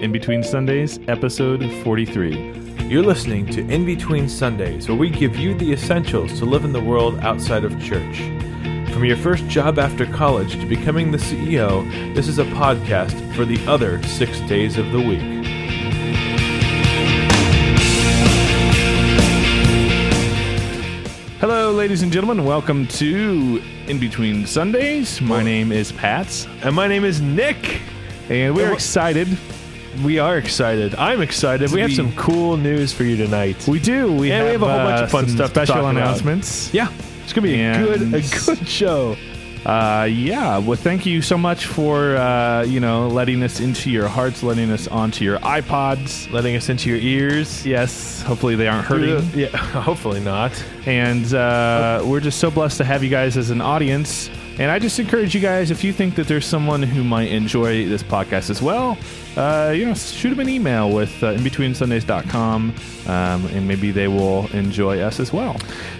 In Between Sundays, episode 43. You're listening to In Between Sundays, where we give you the essentials to live in the world outside of church. From your first job after college to becoming the CEO, this is a podcast for the other six days of the week. Hello, ladies and gentlemen. Welcome to In Between Sundays. My name is Pats, And my name is Nick. and we're excited. We are excited. I'm excited. We have some cool news for you tonight. We do. We, Yeah, have, we have a whole bunch uh, of fun some stuff special talk about. announcements. yeah, it's gonna be a good, a good show. Uh, yeah. Well, thank you so much for uh, you know letting us into your hearts, letting us onto your iPods. Letting us into your ears. Yes. Hopefully they aren't hurting. Yeah, hopefully not. And uh, we're just so blessed to have you guys as an audience. And I just encourage you guys, if you think that there's someone who might enjoy this podcast as well, uh, you know, shoot them an email with uh, inbetweensundays.com, um, and maybe they will enjoy us as well.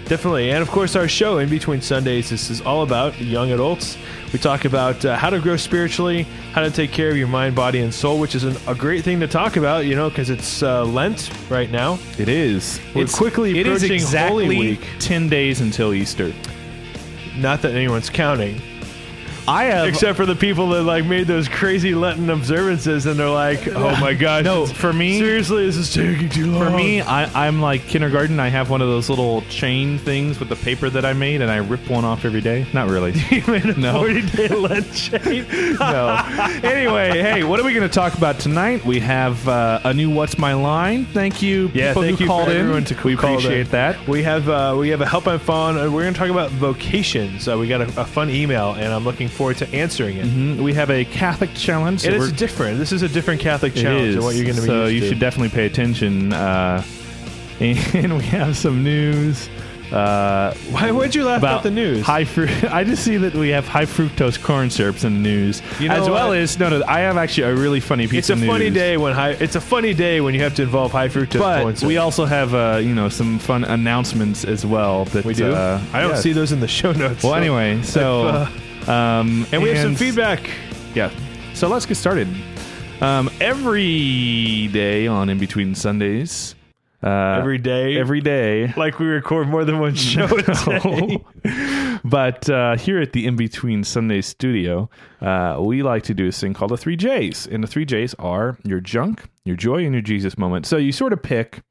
Definitely. And of course, our show, In Between Sundays, this is all about young adults. We talk about uh, how to grow spiritually, how to take care of your mind, body, and soul, which is an, a great thing to talk about, you know, because it's uh, Lent right now. It is. We're quickly It is approaching exactly Holy Week. 10 days until Easter. Not that anyone's counting, I have. except for the people that like made those crazy Lenten observances, and they're like, "Oh my gosh, No, for me- seriously, this is taking too long." For me, I, I'm like kindergarten. I have one of those little chain things with the paper that I made, and I rip one off every day. Not really. you made a No. 40-day Lent chain. no. Anyway, hey, what are we going to talk about tonight? We have uh, a new "What's My Line." Thank you, Yeah, people thank who you called for in. everyone to we call appreciate in. that. We have uh, we have a help on phone, and we're going to talk about vocations. Uh, we got a, a fun email, and I'm looking forward to answering it. Mhm. We have a Catholic challenge. so And it's different. This is a different Catholic it challenge is. than what you're going to be So you to. should definitely pay attention. Uh, and we have some news. Uh, Why would you laugh about, the news? High fruit. I just see that we have high fructose corn syrups in the news, You know as well as no, no. I have actually a really funny piece it's a funny day when high. It's a funny day when you have to involve high fructose corn But syrup. we also have, uh, you know, some fun announcements as well. That we do. Uh, I don't see those in the show notes. Well, so- anyway, so um, and we have some feedback. Yeah. So let's get started. Um, every day on In Between Sundays. Uh, Every day, Every day. like we record more than one show a day. But uh, here at the In Between Sundays studio, uh, we like to do this thing called the three J's. And the three J's are your junk, your joy, and your Jesus moment. So you sort of pick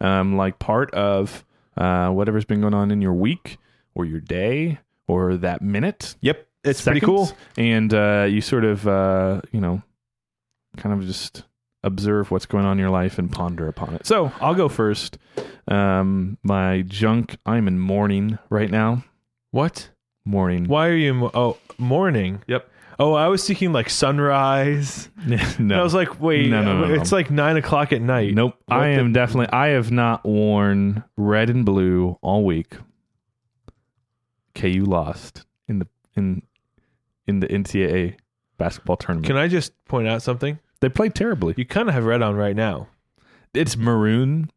um, like part of uh, whatever's been going on in your week or your day or that minute. Yep, it's pretty cool. And uh, you sort of, uh, you know, kind of just observe what's going on in your life and ponder upon it. So I'll go first. Um, my junk, I'm in mourning right now. What? Mourning. Why are you? Mo- oh, morning. Yep. Oh, I was thinking like sunrise. no. And I was like, wait, No, no, no, it's like nine o'clock at night. nope. What I the- am definitely, I have not worn red and blue all week. KU lost in the, in, in the NCAA basketball tournament. Can I just point out something? they played terribly. You kind of have red on right now. It's maroon.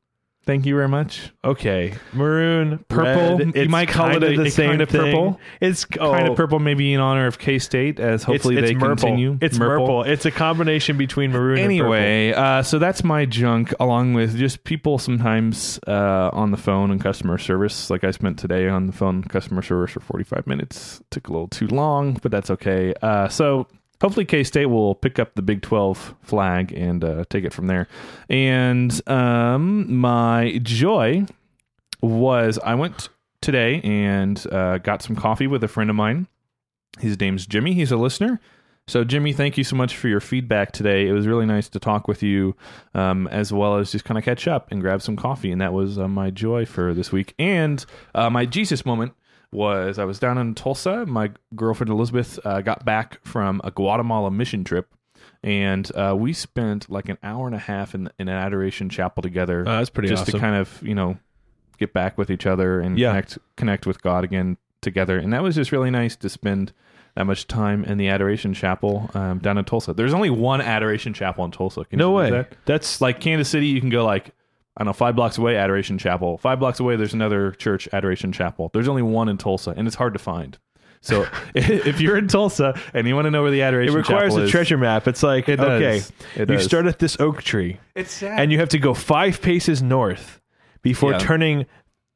Thank you very much. Okay, maroon, Purple. red, You might call it a- the same kind of thing. purple. It's oh, kind of purple, maybe in honor of K State, as hopefully it's, they it's Murple. continue. It's purple. It's a combination between maroon Anyway, uh, so that's my junk, along with just people sometimes uh, on the phone and customer service. Like I spent today on the phone customer service for 45 minutes. Took a little too long, but that's okay. Uh, so hopefully K State will pick up the Big 12 flag and uh, take it from there. And um, my joy was I went today and uh, got some coffee with a friend of mine. His name's Jimmy. He's a listener. So, Jimmy, thank you so much for your feedback today. It was really nice to talk with you, um, as well as just kind of catch up and grab some coffee. And that was uh, my joy for this week. And uh, my Jesus moment was I was down in Tulsa. My girlfriend Elizabeth uh, got back from a Guatemala mission trip. And uh, we spent like an hour and a half in, in an adoration chapel together. Oh, that's pretty just awesome. to kind of you know get back with each other and Yeah. connect connect with God again together. And that was just really nice to spend that much time in the Adoration Chapel um, down in Tulsa. There's only one Adoration Chapel in Tulsa. Can no you way. That? That's Like Kansas City, you can go like I don't know five blocks away, Adoration Chapel. Five blocks away, there's another church, Adoration Chapel. There's only one in Tulsa, and it's hard to find. So if you're in Tulsa and you want to know where the Adoration Chapel is, It requires Chapel a is, treasure map. It's like, It okay, It you does. start at this oak tree, It's sad. and you have to go five paces north before Yeah. turning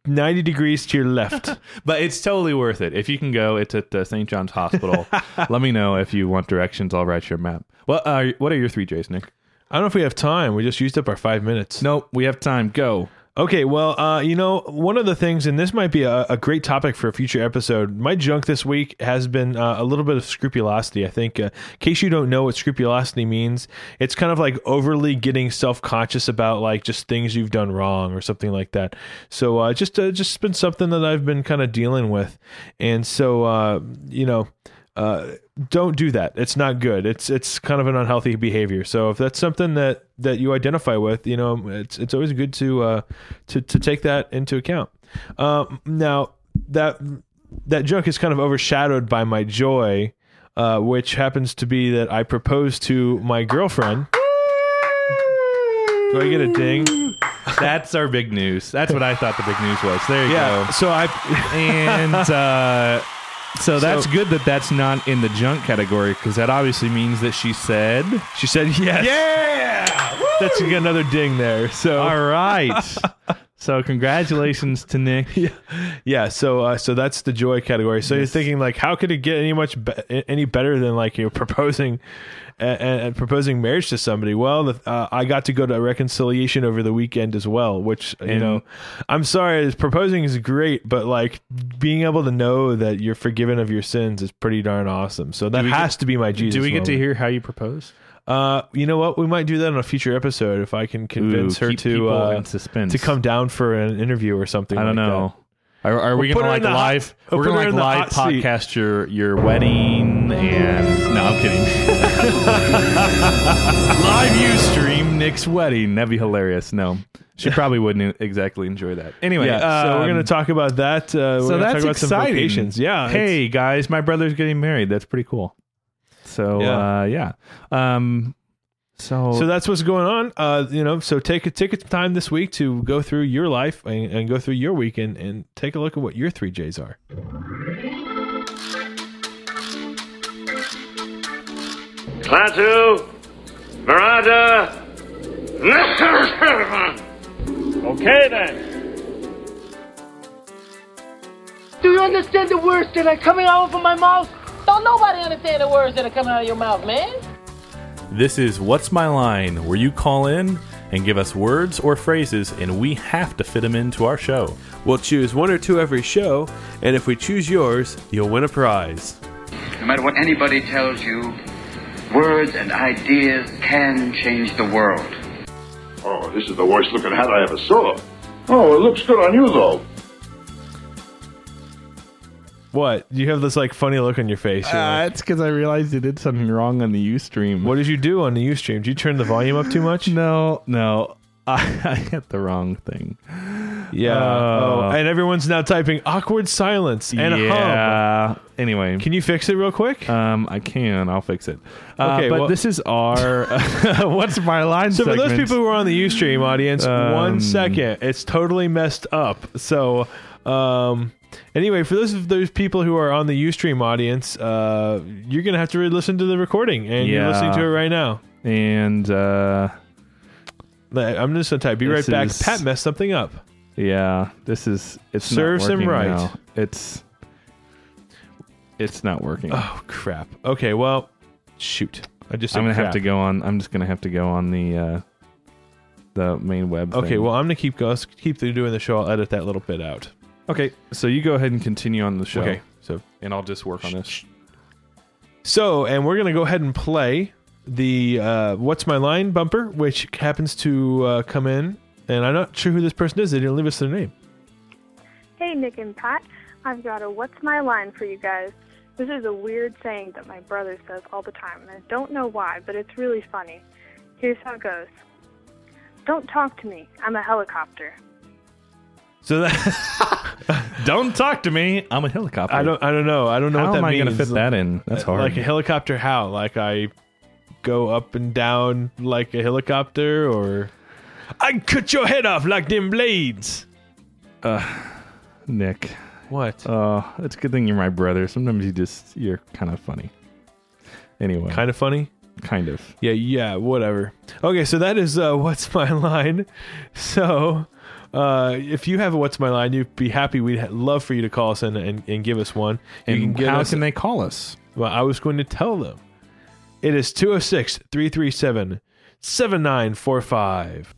90 degrees to your left. but it's totally worth it. If you can go, it's at uh, St. John's Hospital. Let me know if you want directions. I'll write you a map. What are what are your three J's, Nick? I don't know if we have time. We just used up our five minutes. Nope, we have time. Go. Okay, well, uh, you know, one of the things, and this might be a, a great topic for a future episode. My junk this week has been uh, a little bit of scrupulosity. I think, uh, in case you don't know what scrupulosity means, it's kind of like overly getting self conscious about like just things you've done wrong or something like that. So, uh, just uh, just been something that I've been kind of dealing with, and so uh, you know. Don't do that. It's not good. It's it's kind of an unhealthy behavior. So if that's something that that you identify with, you know, it's it's always good to uh to to take that into account. Um, now that that junk is kind of overshadowed by my joy, uh, which happens to be that I proposed to my girlfriend. Do I get a ding? That's our big news. That's what I thought the big news was. There you Yeah. go. So I And uh, so that's So- good that that's not in the junk category because that obviously means that she said, she said yes. "Yeah." That's you get another ding there. So All right. so congratulations to Nick. Yeah, so uh, so that's the joy category. So you're thinking like, how could it get any much be- any better than like you know proposing and, and proposing marriage to somebody? Well, the, uh, I got to go to a reconciliation over the weekend as well, which you know, I'm sorry, proposing is great, but like being able to know that you're forgiven of your sins is pretty darn awesome. So that we has to be my Jesus. Do we get to hear how you propose? Uh, you know what? We might do that on a future episode if I can convince Ooh, her to uh, to come down for an interview or something. I don't like know. Are, are we We'll put gonna like hot- live? we'll we're gonna like live hot seat. podcast your your wedding and no, I'm kidding. live you stream Nick's wedding. That'd be hilarious. No, she probably wouldn't exactly enjoy that. Anyway. Yeah, so we're um, going to talk about that. Uh, we're so gonna that's talk about some exciting. vocations. Yeah. it's- Hey guys, my brother's getting married. That's pretty cool. So Yeah. uh, yeah. Um, so so that's what's going on. Uh, you know, so take a take a time this week to go through your life and, and go through your week and, and take a look at what your three J's are. Klaatu, Marada. okay then. Do you understand the words that are coming out of my mouth? Don't nobody understand the words that are coming out of your mouth, man. This is What's My Line, where you call in and give us words or phrases, and we have to fit them into our show. We'll choose one or two every show, and if we choose yours, you'll win a prize. No matter what anybody tells you, words and ideas can change the world. Oh, this is the worst looking hat I ever saw. Oh, it looks good on you, though. What? You have this like funny look on your face. You're Uh, like, it's because I realized you did something wrong on the Ustream. what did you do on the Ustream? Did you turn the volume up too much? No, no. I, I hit the wrong thing. Yeah. Oh. oh, and everyone's now typing awkward silence and a hum. yeah. Anyway, Can you fix it real quick? um, I can. I'll fix it. Uh, Okay, but well- this is our what's my line? So for those people who are on the UStream audience, Um, one second, it's totally messed up. So, um, anyway, for those of those people who are on the UStream audience, uh, you're gonna have to re-listen to the recording, and you're listening to it right now. and uh, I'm just gonna type. Be right back. is- Pat messed something up. Yeah, this is it's Serves not him right. now. It's it's not working. Oh crap. Okay, well, shoot. I just. I'm gonna have to go on. I'm just gonna have to go on the uh, the main web. Okay, thing. well, I'm gonna keep go keep doing the show. I'll edit that little bit out. okay. So you go ahead and continue on the show. Okay, so and I'll just work on this. So, and we're going to go ahead and play the uh, What's My Line bumper, which happens to uh, come in. And I'm not sure who this person is. They didn't leave us their name. Hey, Nick and Pat. I've got a What's My Line for you guys. This is a weird saying that my brother says all the time, and I don't know why, but it's really funny. Here's how it goes Don't talk to me. I'm a helicopter. So that Don't talk to me. I'm a helicopter. I don't I don't know. I don't know How what that am I means. going to fit that in? That's hard. Like a helicopter how? Like I go up and down like a helicopter or I cut your head off like them blades. Nick, What? Uh, it's a good thing you're my brother. Sometimes you just you're kind of funny. Anyway, kind of funny. kind of. Yeah, yeah, whatever. Okay, so that is uh, what's my line. So, uh, if you have a what's my line, you'd be happy. We'd ha- love for you to call us in and, and give us one. You And can how us- can they call us? Well, I was going to tell them. It is 206 337 7945.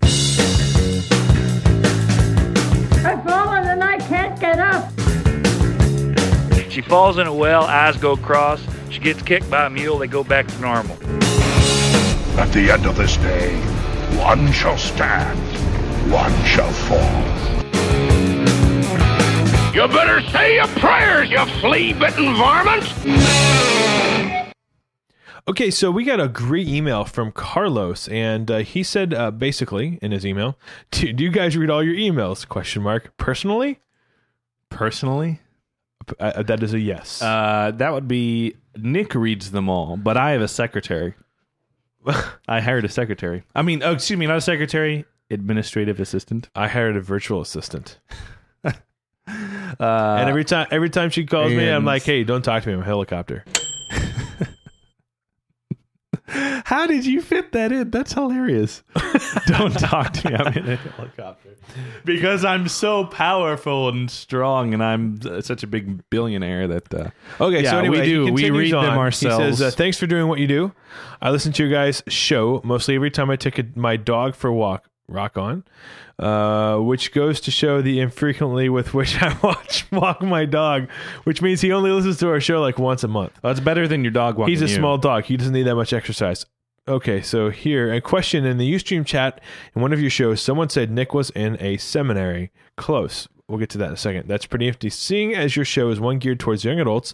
I've fallen and I can't get up. She falls in a well, eyes go cross. She gets kicked by a mule, they go back to normal. At the end of this day, one shall stand, one shall fall. You better say your prayers, you flea-bitten varmint! Okay, so we got a great email from Carlos, and uh, he said uh, basically in his email, do, "Do you guys read all your emails?" Question mark. Personally, Personally, uh, that is a yes. uh, that would be Nick reads them all, but I have a secretary. I hired a secretary. I mean, oh, excuse me, not a secretary, administrative assistant. I hired a virtual assistant, Uh, and every time every time she calls me, I'm like, "Hey, don't talk to me. I'm a helicopter." How did you fit that in? That's hilarious. Don't talk to me. I'm in a helicopter because I'm so powerful and strong, and I'm uh, such a big billionaire that. Uh, Okay, Yeah, so anyway, we do. We read them ourselves. He says, uh, "Thanks for doing what you do. I listen to your guys' show mostly every time I take a, my dog for a walk. Rock on, uh, which goes to show the infrequently with which I watch walk my dog, which means he only listens to our show like once a month. well, it's better than your dog walking. He's a you. small dog. He doesn't need that much exercise. Okay, so here a question in the UStream chat in one of your shows. Someone said Nick was in a seminary. Close. We'll get to that in a second. That's pretty nifty. Seeing as your show is one geared towards young adults,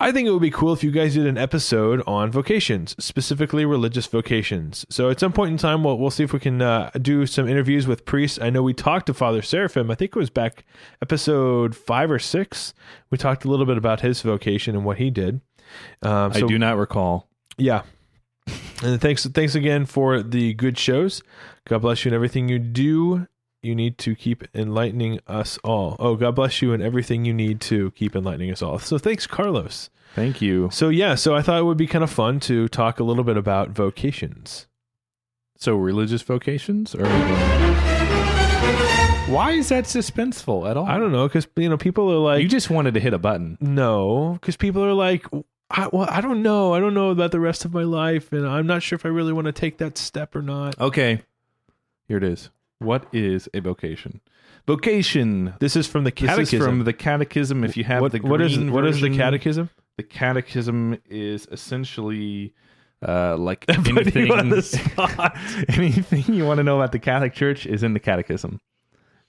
I think it would be cool if you guys did an episode on vocations, specifically religious vocations. So at some point in time, we'll, we'll see if we can uh, do some interviews with priests. I know we talked to Father Seraphim. I think it was back episode five or six. We talked a little bit about his vocation and what he did. Um, I do not recall. yeah. And thanks thanks again for the good shows. God bless you in everything you do. You need to keep enlightening us all. Oh, God bless you in everything you need to keep enlightening us all. So thanks, Carlos. Thank you. So yeah, so I thought it would be kind of fun to talk a little bit about vocations. So religious vocations, or why is that suspenseful at all? I don't know because you know people are like you just wanted to hit a button. no because people are like I, well I don't know I don't know about the rest of my life and I'm not sure if I really want to take that step or not. Okay, here it is. What is a vocation? Vocation. This is from the catechism. This is from the Catechism. If you have what, the what is what is the catechism? The Catechism is essentially uh, like Putting you on the anything. anything you want to know about the Catholic Church is in the Catechism.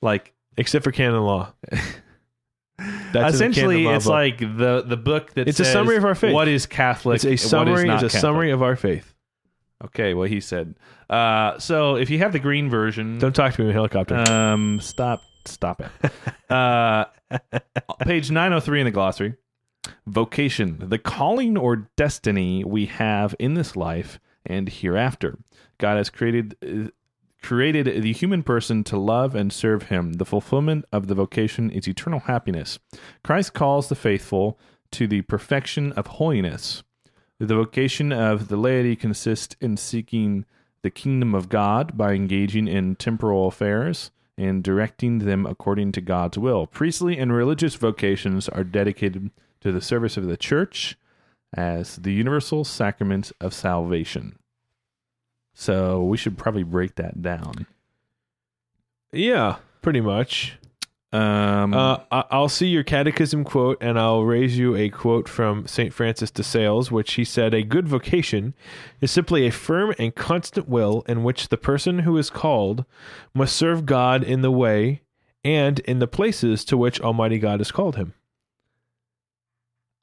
Like except for canon law. That's essentially, it's book. like the the book that It's a summary of our faith. What is Catholic? it's a and what is summary. It's a Catholic. summary of our faith. Okay, what he said. Uh, so if you have the green version, Don't talk to me in a helicopter. um, stop, stop it. uh, page nine hundred three in the glossary. Vocation: the calling or destiny we have in this life and hereafter. God has created uh, created the human person to love and serve Him. The fulfillment of the vocation is eternal happiness. Christ calls the faithful to the perfection of holiness. The vocation of the laity consists in seeking the kingdom of God by engaging in temporal affairs and directing them according to God's will. Priestly and religious vocations are dedicated to the service of the church as the universal sacrament of salvation. So we should probably break that down. yeah, pretty much. Um, Uh, I'll see your catechism quote, and I'll raise you a quote from Saint Francis de Sales, which he said: "A good vocation is simply a firm and constant will in which the person who is called must serve God in the way and in the places to which Almighty God has called him."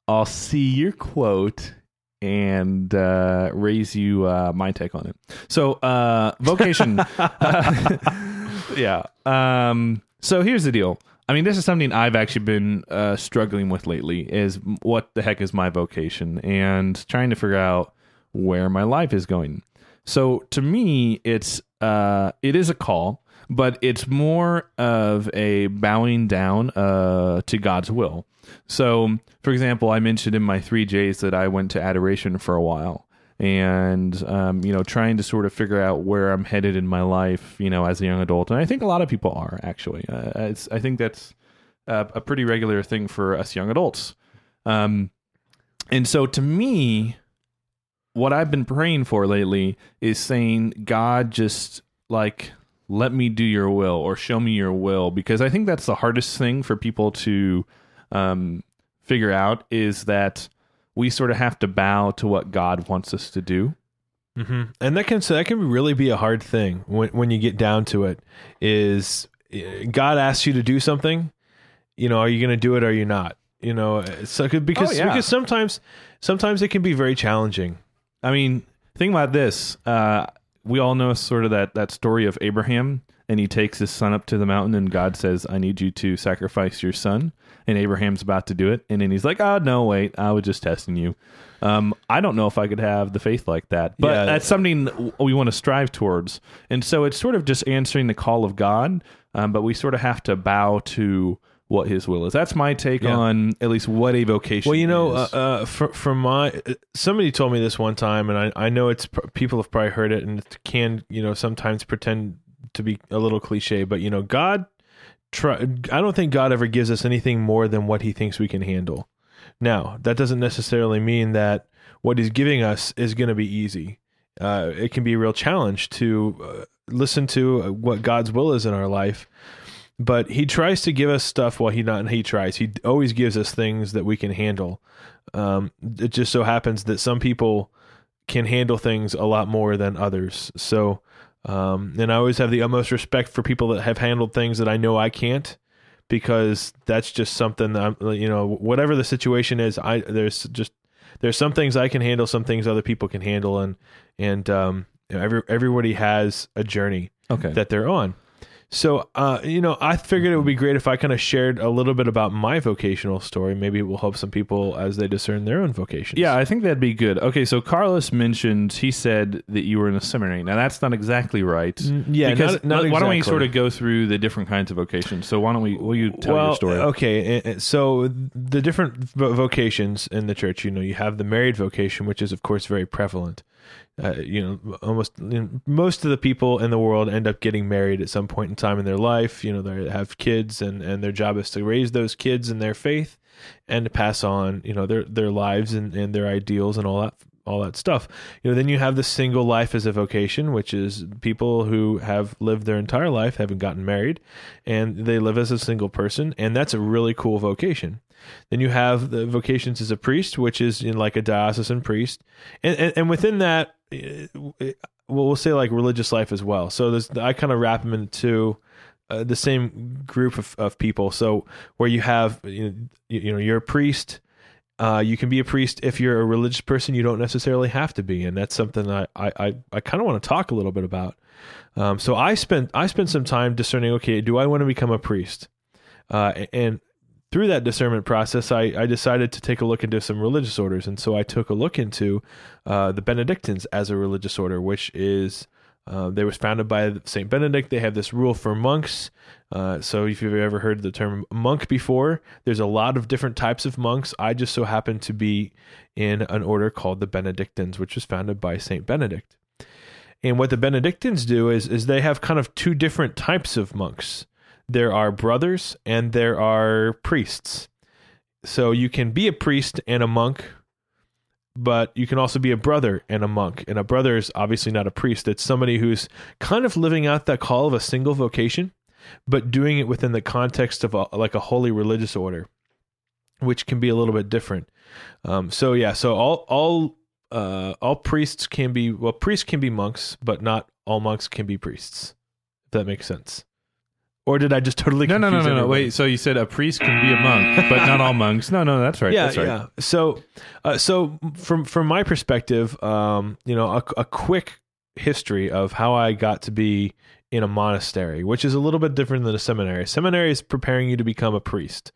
I'll see your quote and uh, raise you uh, my take on it. So, uh, vocation. yeah. Um, so here's the deal. I mean, this is something I've actually been uh, struggling with lately. Is what the heck is my vocation, and trying to figure out where my life is going. So to me, it's uh, it is a call, but it's more of a bowing down uh, to God's will. So, for example, I mentioned in my three J's that I went to adoration for a while, and um, you know, trying to sort of figure out where I'm headed in my life, you know, as a young adult. And I think a lot of people are actually. Uh, I think that's a, a pretty regular thing for us young adults. Um, and so to me, what I've been praying for lately is saying, God, just like let me do your will or show me your will, because I think that's the hardest thing for people to um, figure out is that we sort of have to bow to what God wants us to do. Mm-hmm. And that can so that can really be a hard thing when when you get down to it. Is eh, God asks you to do something? You know, are you going to do it or are you not? You know, so because Oh, yeah. because sometimes sometimes it can be very challenging. I mean, think about this. Uh, we all know sort of that, that story of Abraham, and he takes his son up to the mountain, and God says, I need you to sacrifice your son. And Abraham's about to do it. And then he's like, Oh, no, wait, I was just testing you. Um, I don't know if I could have the faith like that, but Yeah. that's something we want to strive towards. And so it's sort of just answering the call of God, um, but we sort of have to bow to what his will is. That's my take Yeah. on at least what a vocation Well, you know, uh, uh, from, from my uh, somebody told me this one time, and I, I know it's people have probably heard it, and it can you know sometimes pretend to be a little cliche, but you know, God, try, I don't think God ever gives us anything more than what He thinks we can handle. Now, that doesn't necessarily mean that what He's giving us is going to be easy. Uh, it can be a real challenge to uh, listen to uh, what God's will is in our life but he tries to give us stuff while he not he tries he always gives us things that we can handle um, it just so happens that some people can handle things a lot more than others so um, and i always have the utmost respect for people that have handled things that i know i can't because that's just something that I'm, you know whatever the situation is i there's just there's some things i can handle some things other people can handle and and um, you know, every, everybody has a journey okay. that they're on. So, uh, you know, I figured it would be great if I kind of shared a little bit about my vocational story. Maybe it will help some people as they discern their own vocations. Yeah, I think that'd be good. Okay, so Carlos mentioned he said that you were in a seminary. Now that's not exactly right. Mm, yeah, because not- not why don't we sort of go through the different kinds of vocations? So why don't we? Will you tell well, your story? okay. So the different vocations in the church, you know, you have the married vocation, which is of course very prevalent. Uh, you know, almost you know, most of the people in the world end up getting married at some point in time in their life. You know, they have kids, and and their job is to raise those kids in their faith and to pass on, you know, their their lives and, and their ideals and all that all that stuff. You know, then you have the single life as a vocation, which is people who have lived their entire life, haven't gotten married, and they live as a single person, and that's a really cool vocation. Then you have the vocations as a priest, which is in like a diocesan priest, and and, and within that, eh, well, we'll say like religious life as well. So there's I kind of wrap them into uh, the same group of, of people. So where you have you know, you know you're a priest. Uh, you can be a priest if you're a religious person. You don't necessarily have to be, and that's something I I, I, I kind of want to talk a little bit about. Um, so I spent I spent some time discerning. Okay, do I want to become a priest? Uh, and through that discernment process, I, I decided to take a look into some religious orders, and so I took a look into uh, the Benedictines as a religious order, which is uh, they was founded by Saint Benedict. They have this rule for monks. Uh, so if you've ever heard the term monk before, there's a lot of different types of monks. I just so happen to be in an order called the Benedictines, which was founded by Saint Benedict. And what the Benedictines do is is they have kind of two different types of monks. There are brothers and there are priests. So you can be a priest and a monk, but you can also be a brother and a monk. And a brother is obviously not a priest. It's somebody who's kind of living out that call of a single vocation, but doing it within the context of a, like a holy religious order, which can be a little bit different. Um, so yeah, so all all uh, all priests can be well, priests can be monks, but not all monks can be priests. If that makes sense. Or did I just totally no, no, no, no, no. Wait. So you said a priest can be a monk, but not all monks. No, no, that's right. Yeah, that's right. yeah. So, uh, so from from my perspective, um, you know, a, a quick history of how I got to be in a monastery, which is a little bit different than a seminary. A seminary is preparing you to become a priest.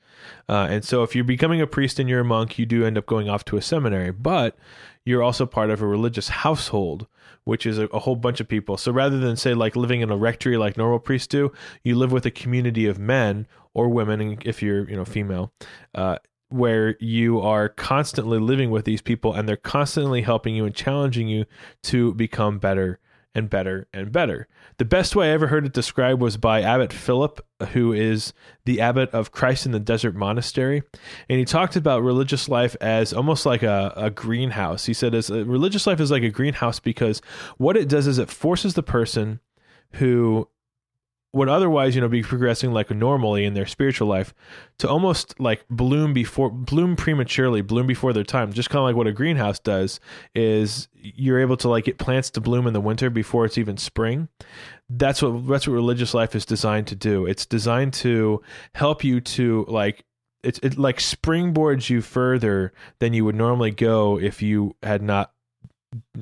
Uh, and so if you're becoming a priest and you're a monk, you do end up going off to a seminary, but you're also part of a religious household, which is a, a whole bunch of people. So rather than say like living in a rectory like normal priests do, you live with a community of men or women, if you're you know female, uh, where you are constantly living with these people and they're constantly helping you and challenging you to become better and better and better. The best way I ever heard it described was by Abbot Philip, who is the abbot of Christ in the Desert Monastery. And he talked about religious life as almost like a, a greenhouse. He said, as a, uh, religious life is like a greenhouse because what it does is it forces the person who would otherwise, you know, be progressing like normally in their spiritual life to almost like bloom before bloom prematurely, bloom before their time. Just kind of like what a greenhouse does is you're able to like get plants to bloom in the winter before it's even spring. That's what that's what religious life is designed to do. It's designed to help you to like it, it like springboards you further than you would normally go if you had not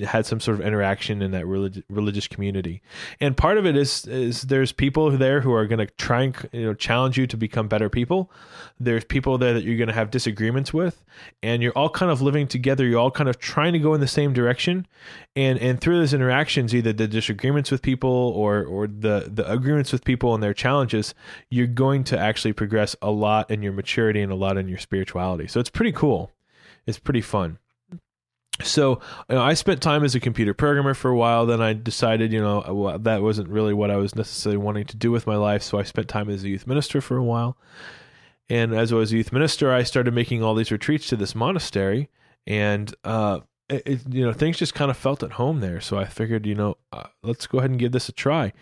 had some sort of interaction in that relig- religious community. And part of it is is there's people there who are going to try and you know challenge you to become better people. There's people there that you're going to have disagreements with, and you're all kind of living together. You're all kind of trying to go in the same direction, and and through those interactions, either the disagreements with people or or the the agreements with people and their challenges, you're going to actually progress a lot in your maturity and a lot in your spirituality. So it's pretty cool. It's pretty fun so you know, I spent time as a computer programmer for a while. Then I decided, you know, that wasn't really what I was necessarily wanting to do with my life. So I spent time as a youth minister for a while. And as I was a youth minister, I started making all these retreats to this monastery, and uh, it, you know, things just kind of felt at home there. So I figured, you know, uh, let's go ahead and give this a try.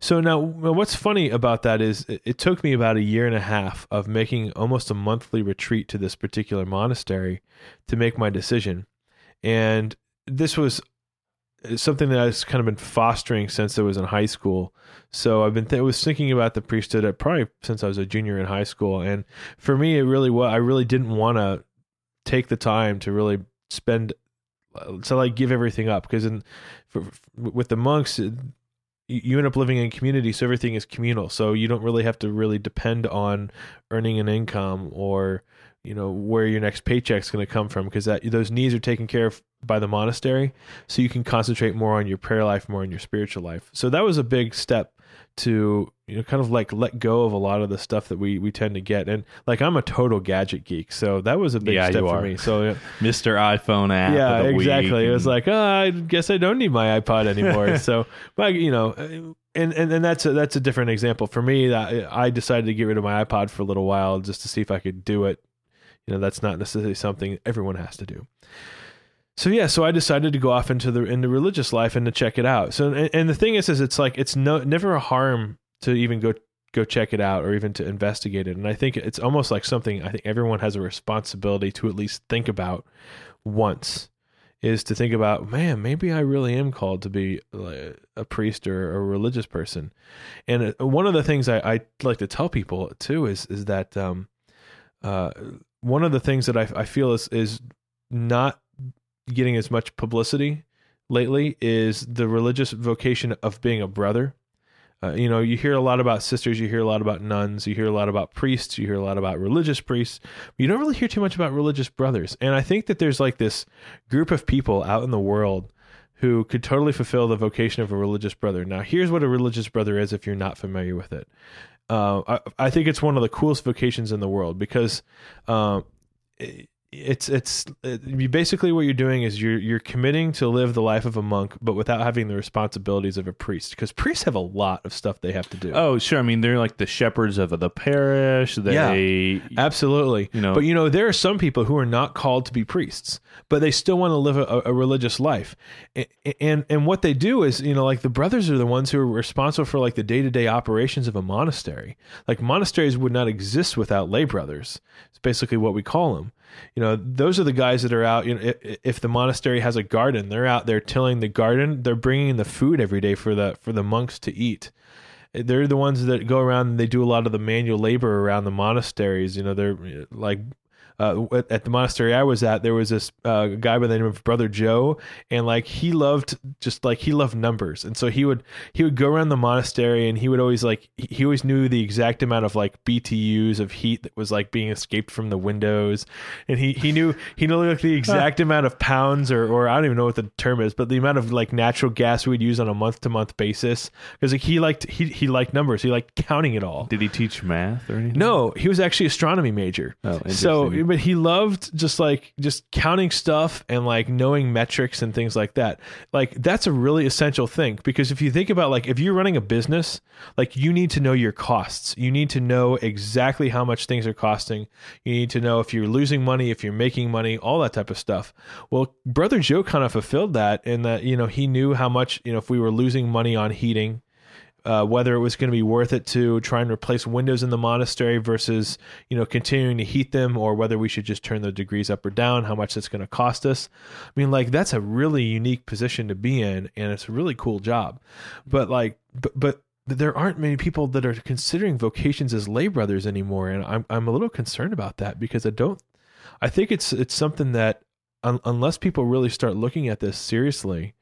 So now, what's funny about that is it, it took me about a year and a half of making almost a monthly retreat to this particular monastery to make my decision and this was something that I've kind of been fostering since I was in high school. So I've been th- I was thinking about the priesthood at probably since I was a junior in high school, and for me, it really was. I really didn't want to take the time to really spend uh, to like give everything up because in for, with the monks. you end up living in community, so everything is communal. So you don't really have to really depend on earning an income or you know where your next paycheck's going to come from because that those needs are taken care of by the monastery. So you can concentrate more on your prayer life more on your spiritual life. So that was a big step to you know kind of like let go of a lot of the stuff that we we tend to get. And like I'm a total gadget geek so that was a big yeah, step for me. So Mr. iPhone app yeah exactly. It was like oh, I guess I don't need my iPod anymore. So but you know and, and and that's a, that's a different example. For me I, I decided to get rid of my iPod for a little while just to see if I could do it you know that's not necessarily something everyone has to do. So yeah so i decided to go off into the into religious life and to check it out. So and, and the thing is is it's like it's no never a harm to even go go check it out or even to investigate it. And i think it's almost like something i think everyone has a responsibility to at least think about once is to think about man maybe i really am called to be a priest or a religious person. And uh, one of the things i, I like to tell people too is is that um, uh, one of the things that I, I feel is is not getting as much publicity lately is the religious vocation of being a brother. Uh, you know, you hear a lot about sisters, you hear a lot about nuns, you hear a lot about priests, you hear a lot about religious priests. you don't really hear too much about religious brothers. And I think that there's like this group of people out in the world who could totally fulfill the vocation of a religious brother. Now, here's what a religious brother is if you're not familiar with it. Uh, I, I, think it's one of the coolest vocations in the world because uh, it's it's uh, it, basically what you're doing is you're you're committing to live the life of a monk but without having the responsibilities of a priest because priests have a lot of stuff they have to do. Oh sure. I mean they're like the shepherds of the parish. They yeah, absolutely. you know. But you know there are some people who are not called to be priests but they still want to live a, a religious life. And, and and what they do is you know like the brothers are the ones who are responsible for like the day-to-day operations of a monastery. Like monasteries would not exist without lay brothers. It's basically what we call them you know those are the guys that are out you know if, the monastery has a garden they're out there tilling the garden. They're bringing the food every day for the for the monks to eat. They're the ones that go around and they do a lot of the manual labor around the monasteries. You know they're like uh, at, the monastery I was at, there was this uh, guy by the name of Brother Joe, and like he loved just like he loved numbers, and so he would he would go around the monastery, and he would always like he always knew the exact amount of like BTUs of heat that was like being escaped from the windows, and he he knew he knew like the exact amount of pounds or or I don't even know what the term is, but the amount of like natural gas we'd use on a month to month basis because like he liked he he liked numbers, he liked counting it all. Did he teach math or anything? No, he was actually astronomy major. Oh, so. But he loved just like just counting stuff and like knowing metrics and things like that. Like that's a really essential thing because if you think about like if you're running a business, like you need to know your costs. You need to know exactly how much things are costing. You need to know if you're losing money, if you're making money, all that type of stuff. Well, brother Joe kind of fulfilled that in that you know he knew how much you know if we were losing money on heating uh, whether it was going to be worth it to try and replace windows in the monastery versus you know continuing to heat them or whether we should just turn the degrees up or down how much that's going to cost us. I mean like that's a really unique position to be in and it's a really cool job. But like but, but there aren't many people that are considering vocations as lay brothers anymore and i'm i'm a little concerned about that because i don't i think it's it's something that un, unless people really start looking at this seriously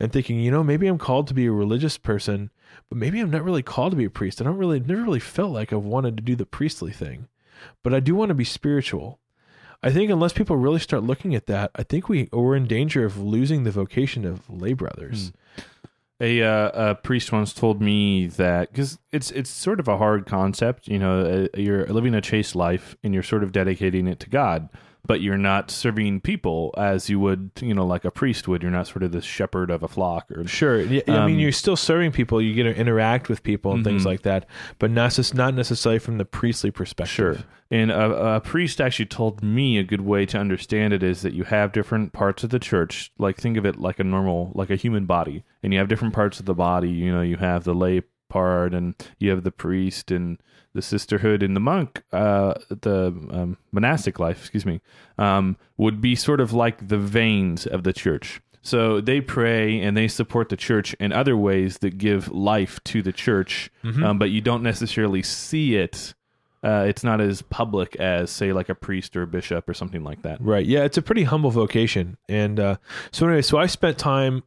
and thinking, you know, maybe I'm called to be a religious person, but maybe I'm not really called to be a priest. I don't really, never really felt like I've wanted to do the priestly thing, but I do want to be spiritual. I think unless people really start looking at that, I think we we're in danger of losing the vocation of lay brothers. A, uh, a priest once told me that because it's it's sort of a hard concept. You know, uh, you're living a chaste life and you're sort of dedicating it to God, but you're not serving people as you would, you know, like a priest would. You're not sort of the shepherd of a flock or Sure. Yeah, I mean, Um, you're still serving people. You get to interact with people and things Mhm. like that, but not just not necessarily from the priestly perspective. Sure. And a, a priest actually told me a good way to understand it is that you have different parts of the church. Like think of it like a normal, like a human body, and you have different parts of the body. You know, you have the lay part, and you have the priest, and the sisterhood, and the monk. Uh, the um, monastic life, excuse me, um, would be sort of like the veins of the church. So they pray and they support the church in other ways that give life to the church, Mhm. um, but you don't necessarily see it uh, it's not as public as say like a priest or a bishop or something like that. Right. Yeah, it's a pretty humble vocation. And uh, so anyway, so I spent time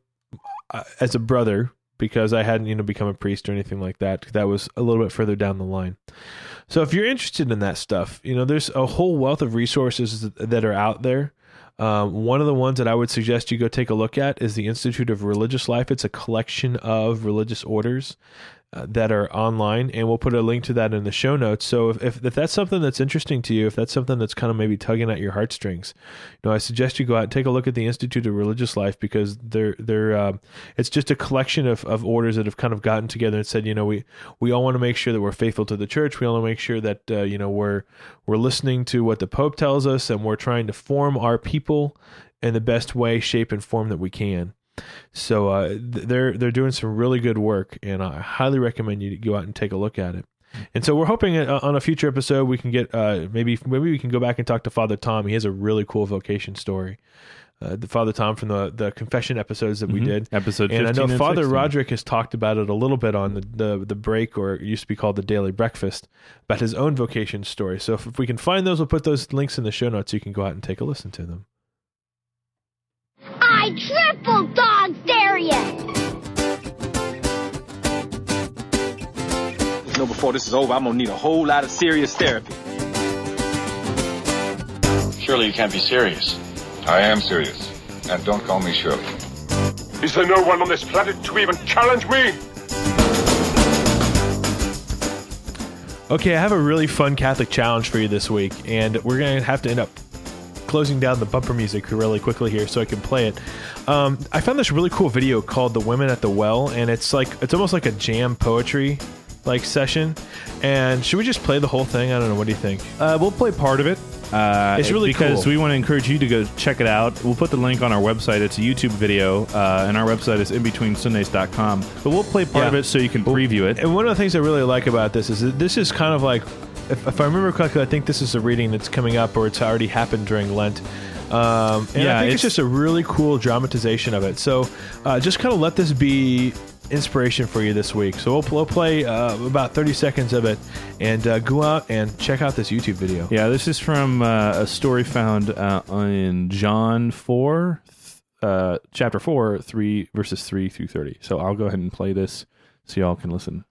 uh, as a brother because I hadn't you know become a priest or anything like that. That was a little bit further down the line. So if you're interested in that stuff, you know, there's a whole wealth of resources that- are out there. Um, one of the ones that I would suggest you go take a look at is the Institute of Religious Life. It's a collection of religious orders uh, that are online, and we'll put a link to that in the show notes. So if, if if that's something that's interesting to you, if that's something that's kind of maybe tugging at your heartstrings, you know, I suggest you go out and take a look at the Institute of Religious Life because they're they're uh, it's just a collection of, of orders that have kind of gotten together and said, you know, we we all want to make sure that we're faithful to the church. We all want to make sure that uh, you know we're we're listening to what the Pope tells us, and we're trying to form our people in the best way, shape, and form that we can. So uh, th- they're they're doing some really good work, and I highly recommend you to go out and take a look at it. And so we're hoping uh, on a future episode we can get uh, maybe maybe we can go back and talk to Father Tom. He has a really cool vocation story. Uh, the Father Tom from the the confession episodes that we Mhm. did, Episode and I know and Father 16. Roderick has talked about it a little bit on the, the the break, or it used to be called the Daily Breakfast, about his own vocation story. So if, if we can find those, we'll put those links in the show notes. So you can go out and take a listen to them. I triple dog dare you! You know, before this is over, I'm gonna need a whole lot of serious therapy. Surely you can't be serious. I am serious. And don't call me Shirley. Is there no one on this planet to even challenge me? Okay, I have a really fun Catholic challenge for you this week, and we're going to have to end up closing down the bumper music really quickly here so I can play it. Um, I found this really cool video called "The Women at the Well," and it's like it's almost like a jam poetry like session. And should we just play the whole thing? I don't know. What do you think? Uh, we'll play part of it. Uh, It's really because cool. we want to encourage you to go check it out. We'll put the link on our website. It's a YouTube video, uh, and our website is inbetweensundays.com. But we'll play part Yeah. of it so you can preview it. And one of the things I really like about this is that this is kind of like, if, if I remember correctly, I think this is a reading that's coming up or it's already happened during Lent. Um, and Yeah, I think it's- it's, just a really cool dramatization of it. So uh, just kind of let this be inspiration for you this week. So we'll, we'll play uh, about 30 seconds of it and uh, go out and check out this YouTube video. Yeah, this is from uh, a story found uh, in John 4, uh, chapter 4, 3, verses 3 through 30. So I'll go ahead and play this so y'all can listen.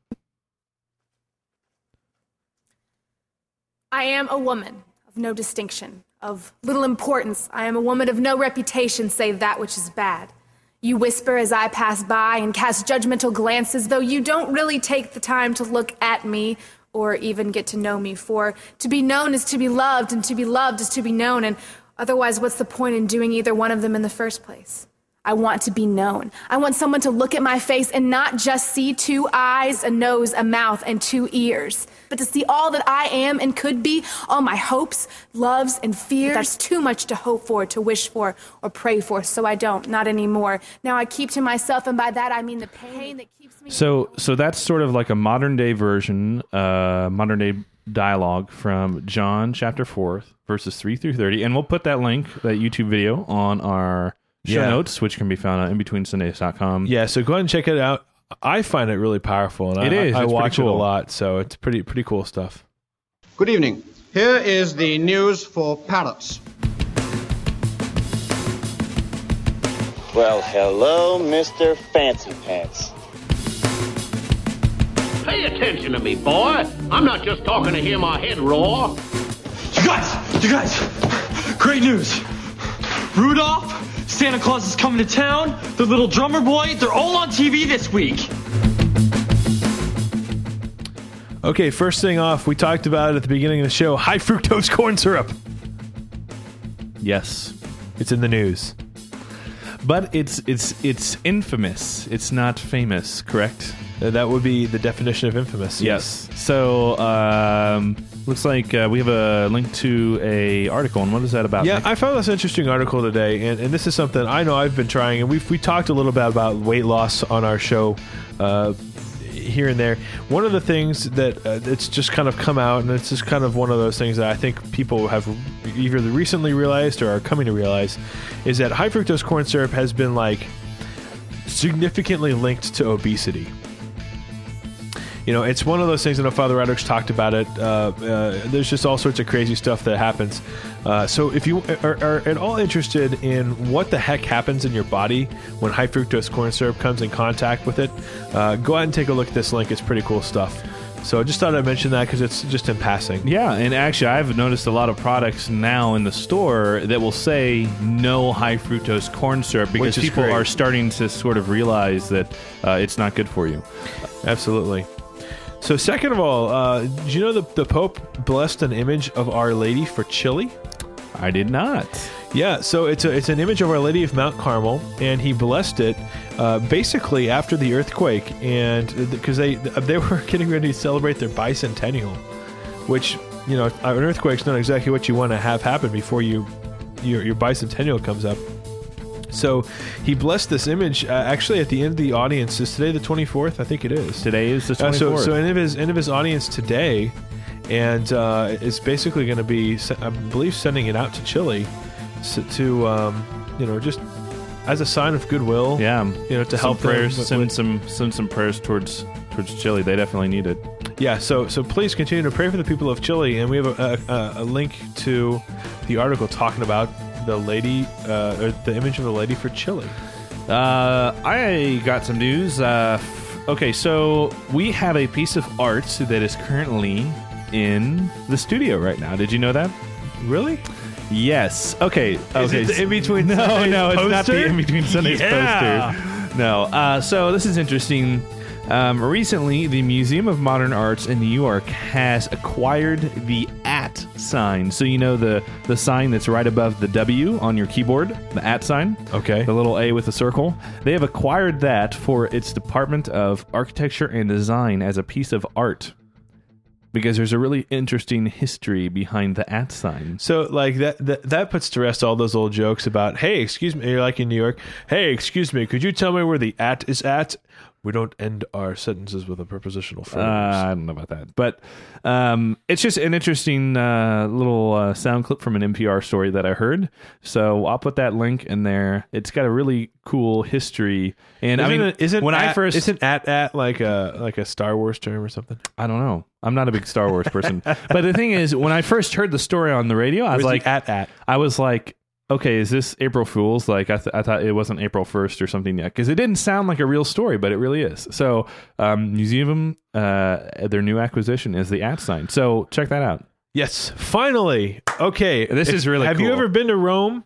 I am a woman of no distinction, of little importance. I am a woman of no reputation save that which is bad. You whisper as I pass by and cast judgmental glances, though you don't really take the time to look at me or even get to know me. For to be known is to be loved, and to be loved is to be known, and otherwise, what's the point in doing either one of them in the first place? I want to be known. I want someone to look at my face and not just see two eyes, a nose, a mouth, and two ears, but to see all that I am and could be, all my hopes, loves, and fears. That's too much to hope for, to wish for, or pray for, so I don't, not anymore. Now I keep to myself, and by that I mean the pain that keeps me. So, so that's sort of like a modern day version, uh, modern day dialogue from John chapter 4, verses 3 through 30. And we'll put that link, that YouTube video, on our show Yeah. notes, which can be found on inbetweensundays.com. Yeah, so go ahead and check it out. I find it really powerful, and It I, is. I, I It's pretty watch it a lot. So it's pretty pretty cool stuff. Good evening. Here is the news for parrots. Well, hello, Mr. Fancy Pants. Pay attention to me, boy. I'm not just talking to hear my head roar. You guys, you guys, great news. Rudolph, Santa Claus is coming to town, the little drummer boy, they're all on TV this week. Okay, first thing off, we talked about it at the beginning of the show. High fructose corn syrup. Yes. It's in the news. But it's it's it's infamous. It's not famous, correct? Uh, that would be the definition of infamous. Yes. So um, looks like uh, we have a link to a article, and what is that about? Yeah, Nick? I found this interesting article today, and, and this is something I know I've been trying, and we've we talked a little bit about weight loss on our show uh, here and there. One of the things that uh, it's just kind of come out, and it's just kind of one of those things that I think people have either recently realized or are coming to realize, is that high fructose corn syrup has been like significantly linked to obesity. You know, it's one of those things. I know Father Roderick's talked about it. Uh, uh, there's just all sorts of crazy stuff that happens. Uh, so, if you are, are at all interested in what the heck happens in your body when high fructose corn syrup comes in contact with it, uh, go ahead and take a look at this link. It's pretty cool stuff. So, I just thought I'd mention that because it's just in passing. Yeah, and actually, I've noticed a lot of products now in the store that will say no high fructose corn syrup because people great. are starting to sort of realize that uh, it's not good for you. Absolutely. So, second of all, uh, did you know the, the Pope blessed an image of Our Lady for Chile? I did not. Yeah, so it's a, it's an image of Our Lady of Mount Carmel, and he blessed it uh, basically after the earthquake, and because they they were getting ready to celebrate their bicentennial, which you know an earthquake's not exactly what you want to have happen before you your your bicentennial comes up. So he blessed this image uh, actually at the end of the audience. Is today the twenty fourth? I think it is. Today is the Uh, so 24th. so end of his end of his audience today, and uh, is basically going to be I believe sending it out to Chile to um, you know just as a sign of goodwill. Yeah, you know to some help prayers. with- send with- some send some prayers towards towards Chile. They definitely need it. Yeah, so so please continue to pray for the people of Chile, and we have a, a, a link to the article talking about the lady, uh, or the image of the lady for Chile. Uh, I got some news. Uh, f- okay, so we have a piece of art that is currently in the studio right now. Did you know that? Really? Yes. Okay. Okay. it the In Between No, Sundays no, it's not the in between Sundays Yeah. poster. No. Uh, so this is interesting. Um, recently, the Museum of Modern Arts in New York has acquired the at sign. So you know the the sign that's right above the W on your keyboard, the at sign. Okay. The little A with a circle. They have acquired that for its Department of Architecture and Design as a piece of art. Because there's a really interesting history behind the at sign. So like that, that that puts to rest all those old jokes about hey, excuse me, you're like in New York. Hey, excuse me, could you tell me where the at is at? We don't end our sentences with a prepositional phrase. Uh, I don't know about that, but um, it's just an interesting uh, little uh, sound clip from an NPR story that I heard. So I'll put that link in there. It's got a really cool history, and isn't I mean, it, isn't when I first isn't at at like a like a Star Wars term or something? I don't know. I'm not a big Star Wars person, but the thing is, when I first heard the story on the radio, I was Where's like, at at? I was like, okay, is this April Fool's? Like, I, th- I thought it wasn't April 1st or something yet because it didn't sound like a real story, but it really is. So, um, Museum, uh, their new acquisition is the at sign. So check that out. Yes, finally. Okay, This If- is really Have you cool. ever been to Rome?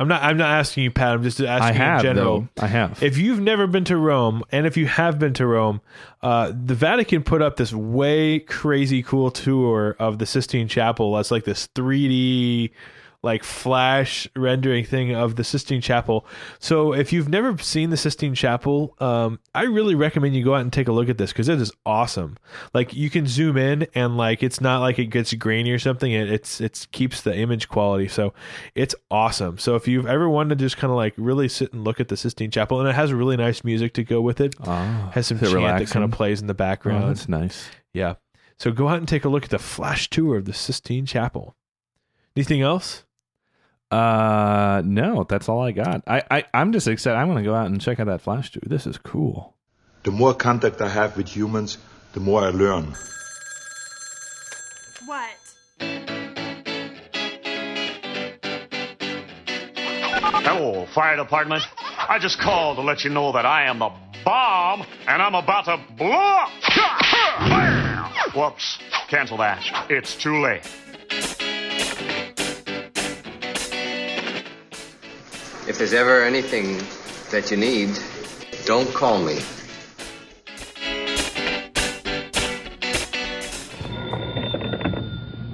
I'm not. I'm not asking you, Pat. I'm just asking I have, in general. though. I have. If you've never been to Rome, and if you have been to Rome, uh, the Vatican put up this way crazy cool tour of the Sistine Chapel. That's like this 3D, like flash rendering thing of the Sistine Chapel. So if you've never seen the Sistine Chapel, um, I really recommend you go out and take a look at this because it is awesome. Like you can zoom in and like it's not like it gets grainy or something. It, it's it's keeps the image quality, so it's awesome. So if you've ever wanted to just kind of like really sit and look at the Sistine Chapel, and it has really nice music to go with it, Ah, has some chant that kind of plays in the background. Oh, that's nice. Yeah. So go out and take a look at the flash tour of the Sistine Chapel. Anything else? Uh, no, that's all I got. I, I, I'm just excited. I'm going to go out and check out that flash too. This is cool. The more contact I have with humans, the more I learn. What? Hello, fire department. I just called to let you know that I am the bomb and I'm about to blow up. Whoops. Cancel that. It's too late. If there's ever anything that you need, don't call me.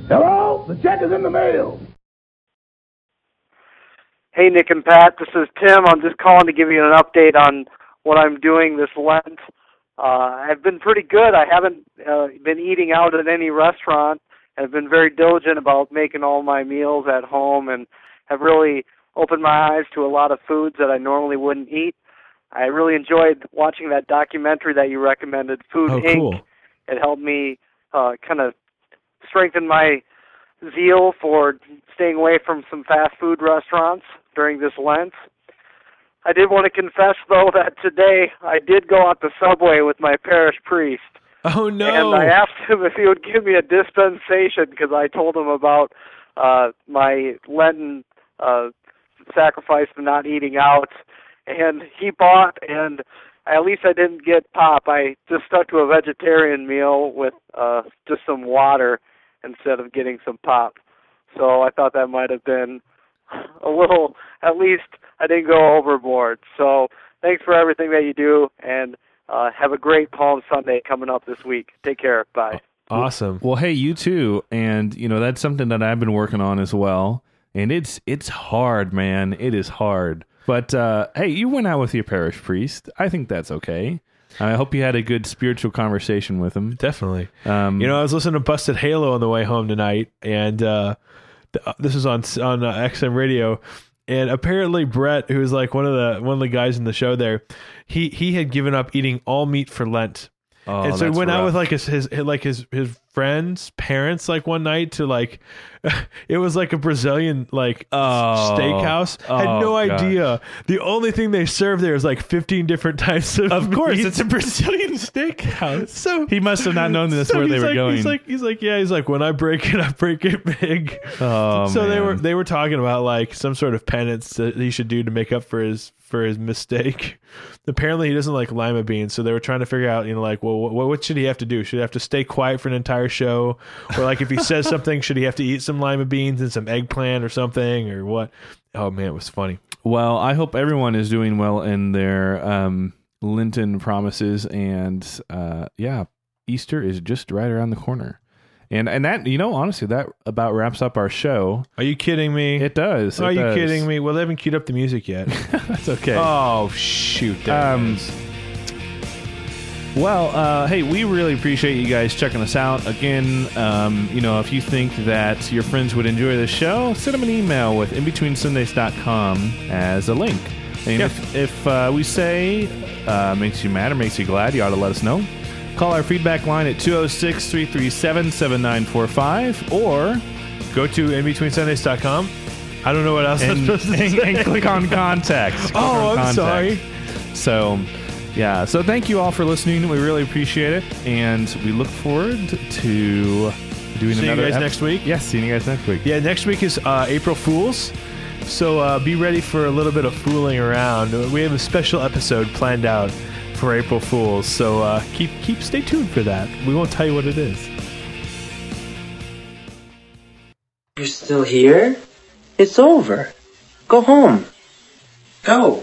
Hello? The check is in the mail. Hey, Nick and Pat, this is Tim. I'm just calling to give you an update on what I'm doing this Lent. Uh, I've been pretty good. I haven't uh, been eating out at any restaurant. I've been very diligent about making all my meals at home and have really opened my eyes to a lot of foods that I normally wouldn't eat. I really enjoyed watching that documentary that you recommended, Food Oh, Inc. cool. It helped me uh, kind of strengthen my zeal for staying away from some fast food restaurants during this Lent. I did want to confess, though, that today I did go out the subway with my parish priest. Oh no! And I asked him if he would give me a dispensation because I told him about uh my Lenten uh sacrifice of not eating out, and he bought, and at least I didn't get pop. I just stuck to a vegetarian meal with uh just some water instead of getting some pop. So I thought that might have been a little. At least I didn't go overboard. So thanks for everything that you do, and uh, have a great Palm Sunday coming up this week. Take care. Bye. Awesome. Well, hey, you too. And you know that's something that I've been working on as well. And it's it's hard, man. It is hard. But uh, hey, you went out with your parish priest. I think that's okay. I hope you had a good spiritual conversation with him. Definitely. Um, You know, I was listening to Busted Halo on the way home tonight, and uh, uh, this was on on uh, XM radio. And apparently, Brett, who is like one of the one of the guys in the show there, he he had given up eating all meat for Lent. Oh, and so he went out with like his, his like his his friends' parents like one night to like it was like a Brazilian like Oh. steakhouse. Had Oh, no gosh. idea. The only thing they serve there is like fifteen different types of. Of course, meat. it's a Brazilian steakhouse. So he must have not known that's so where they were like, going. He's like, he's like, yeah, he's like, when I break it, I break it big. Oh, so they were they were talking about like some sort of penance that he should do to make up for his for his mistake. Apparently, he doesn't like lima beans, so they were trying to figure out, you know, like, well, what, what should he have to do? Should he have to stay quiet for an entire show, or like if he says something, should he have to eat some lima beans and some eggplant or something, or what? Oh man, it was funny. Well, I hope everyone is doing well in their um, Lenten promises, and uh, yeah, Easter is just right around the corner. And and that you know honestly that about wraps up our show. Are you kidding me? It does. Are it you does. kidding me? Well, they haven't queued up the music yet. That's okay. Oh shoot! There Um. Well, uh, hey, we really appreciate you guys checking us out. Again, um, you know, if you think that your friends would enjoy the show, send them an email with inbetweensundays.com as a link. And Yeah. if, if uh, we say uh, makes you mad or makes you glad, you ought to let us know. Call our feedback line at 206 337 7945 or Go to inbetweensundays.com. I don't know what else I'm supposed to and, say. and click on contacts. Click Oh, on I'm contact. sorry. So, yeah. So, thank you all for listening. We really appreciate it, and we look forward to doing See you guys ep- next week. Yes, seeing you guys next week. Yeah, next week is uh, April Fools. So uh, be ready for a little bit of fooling around. We have a special episode planned out for April Fools. So uh, keep keep stay tuned for that. We won't tell you what it is. You're still here? It's over. Go home. Go.